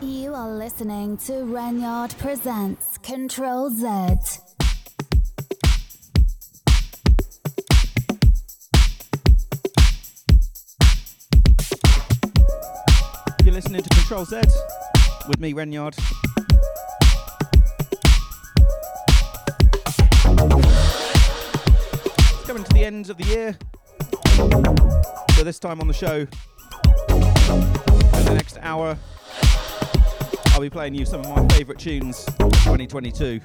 You are listening to Renyard Presents Control Z. You're listening to Control Z with me, Renyard. It's coming to the end of the year. So this time on the show, for the next hour, I'll be playing you some of my favourite tunes 2022.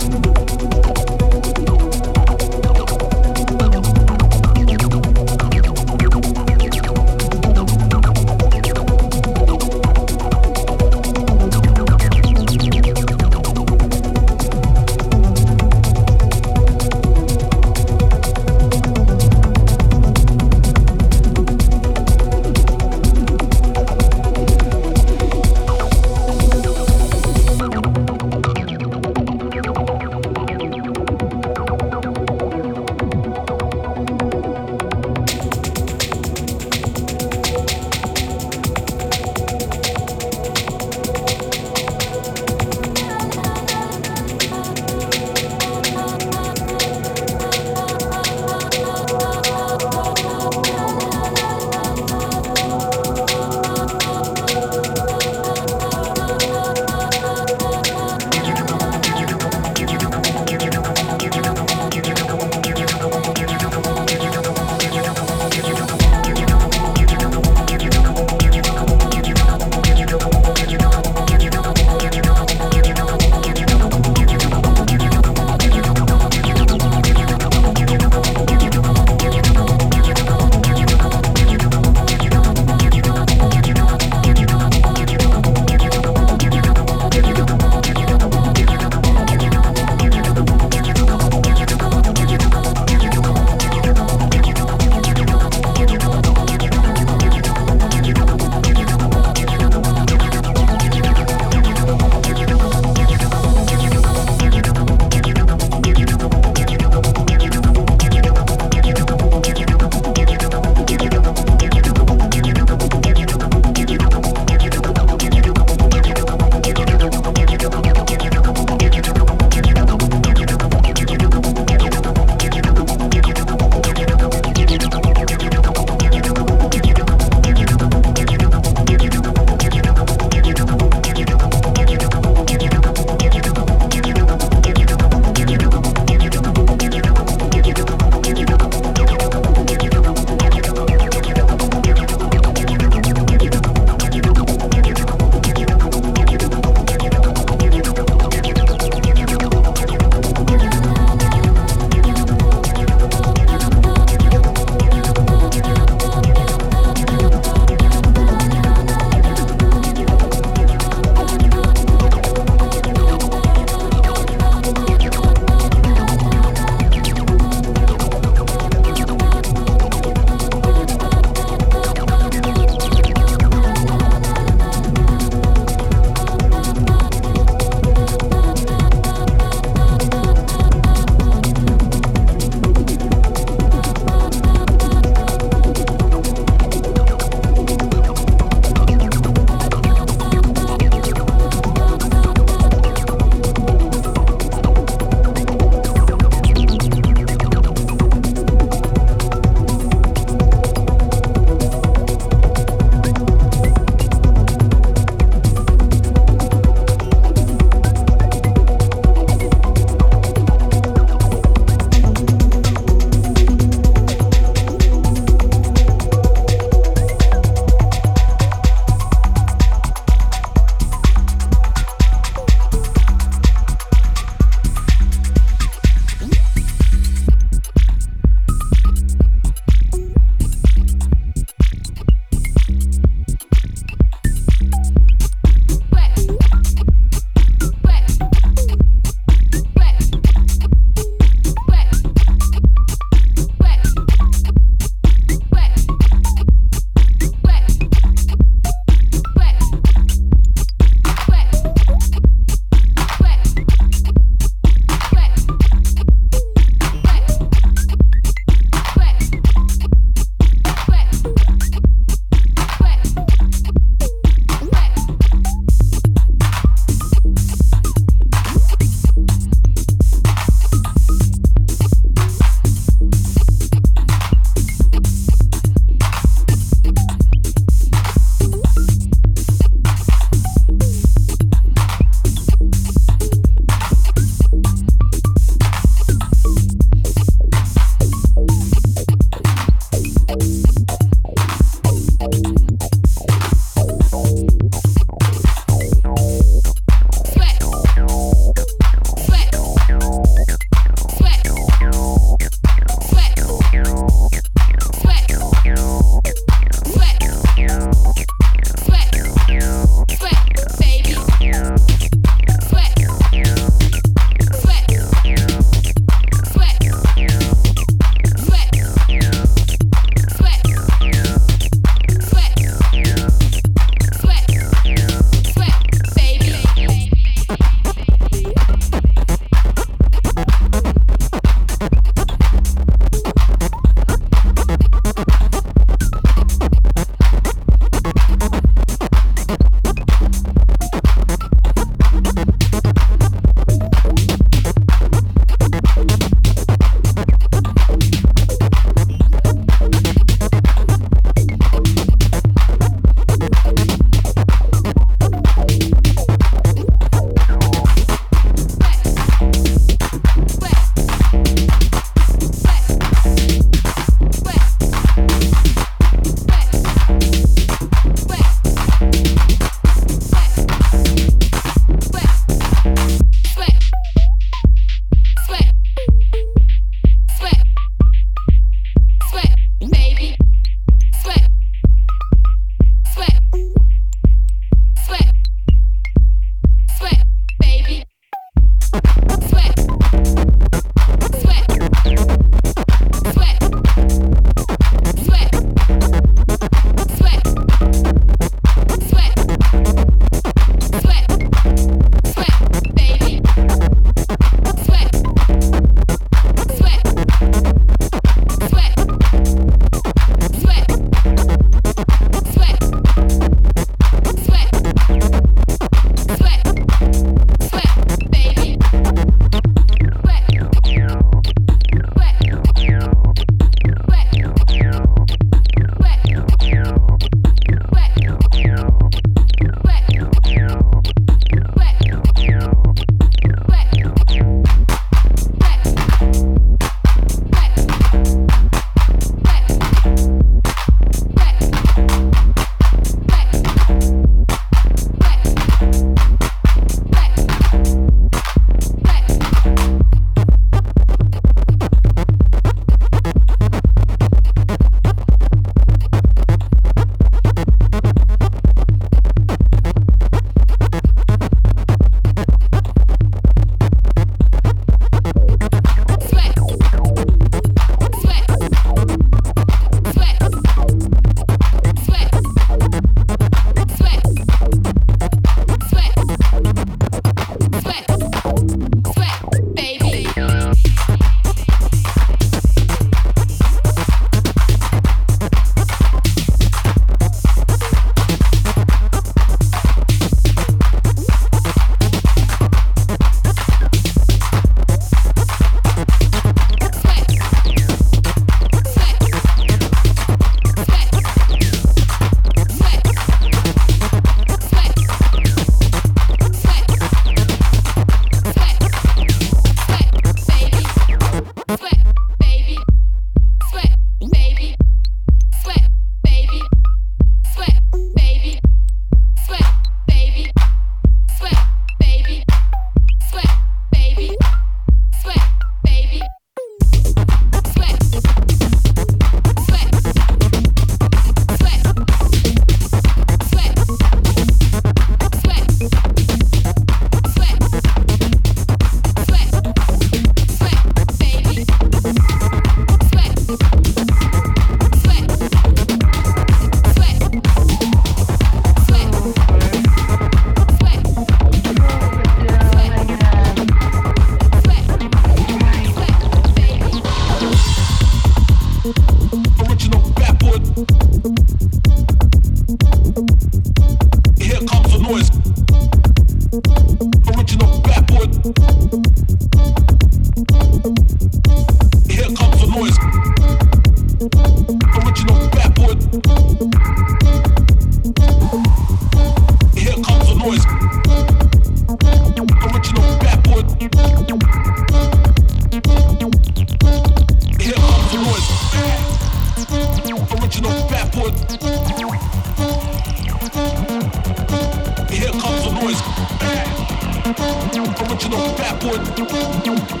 cuốn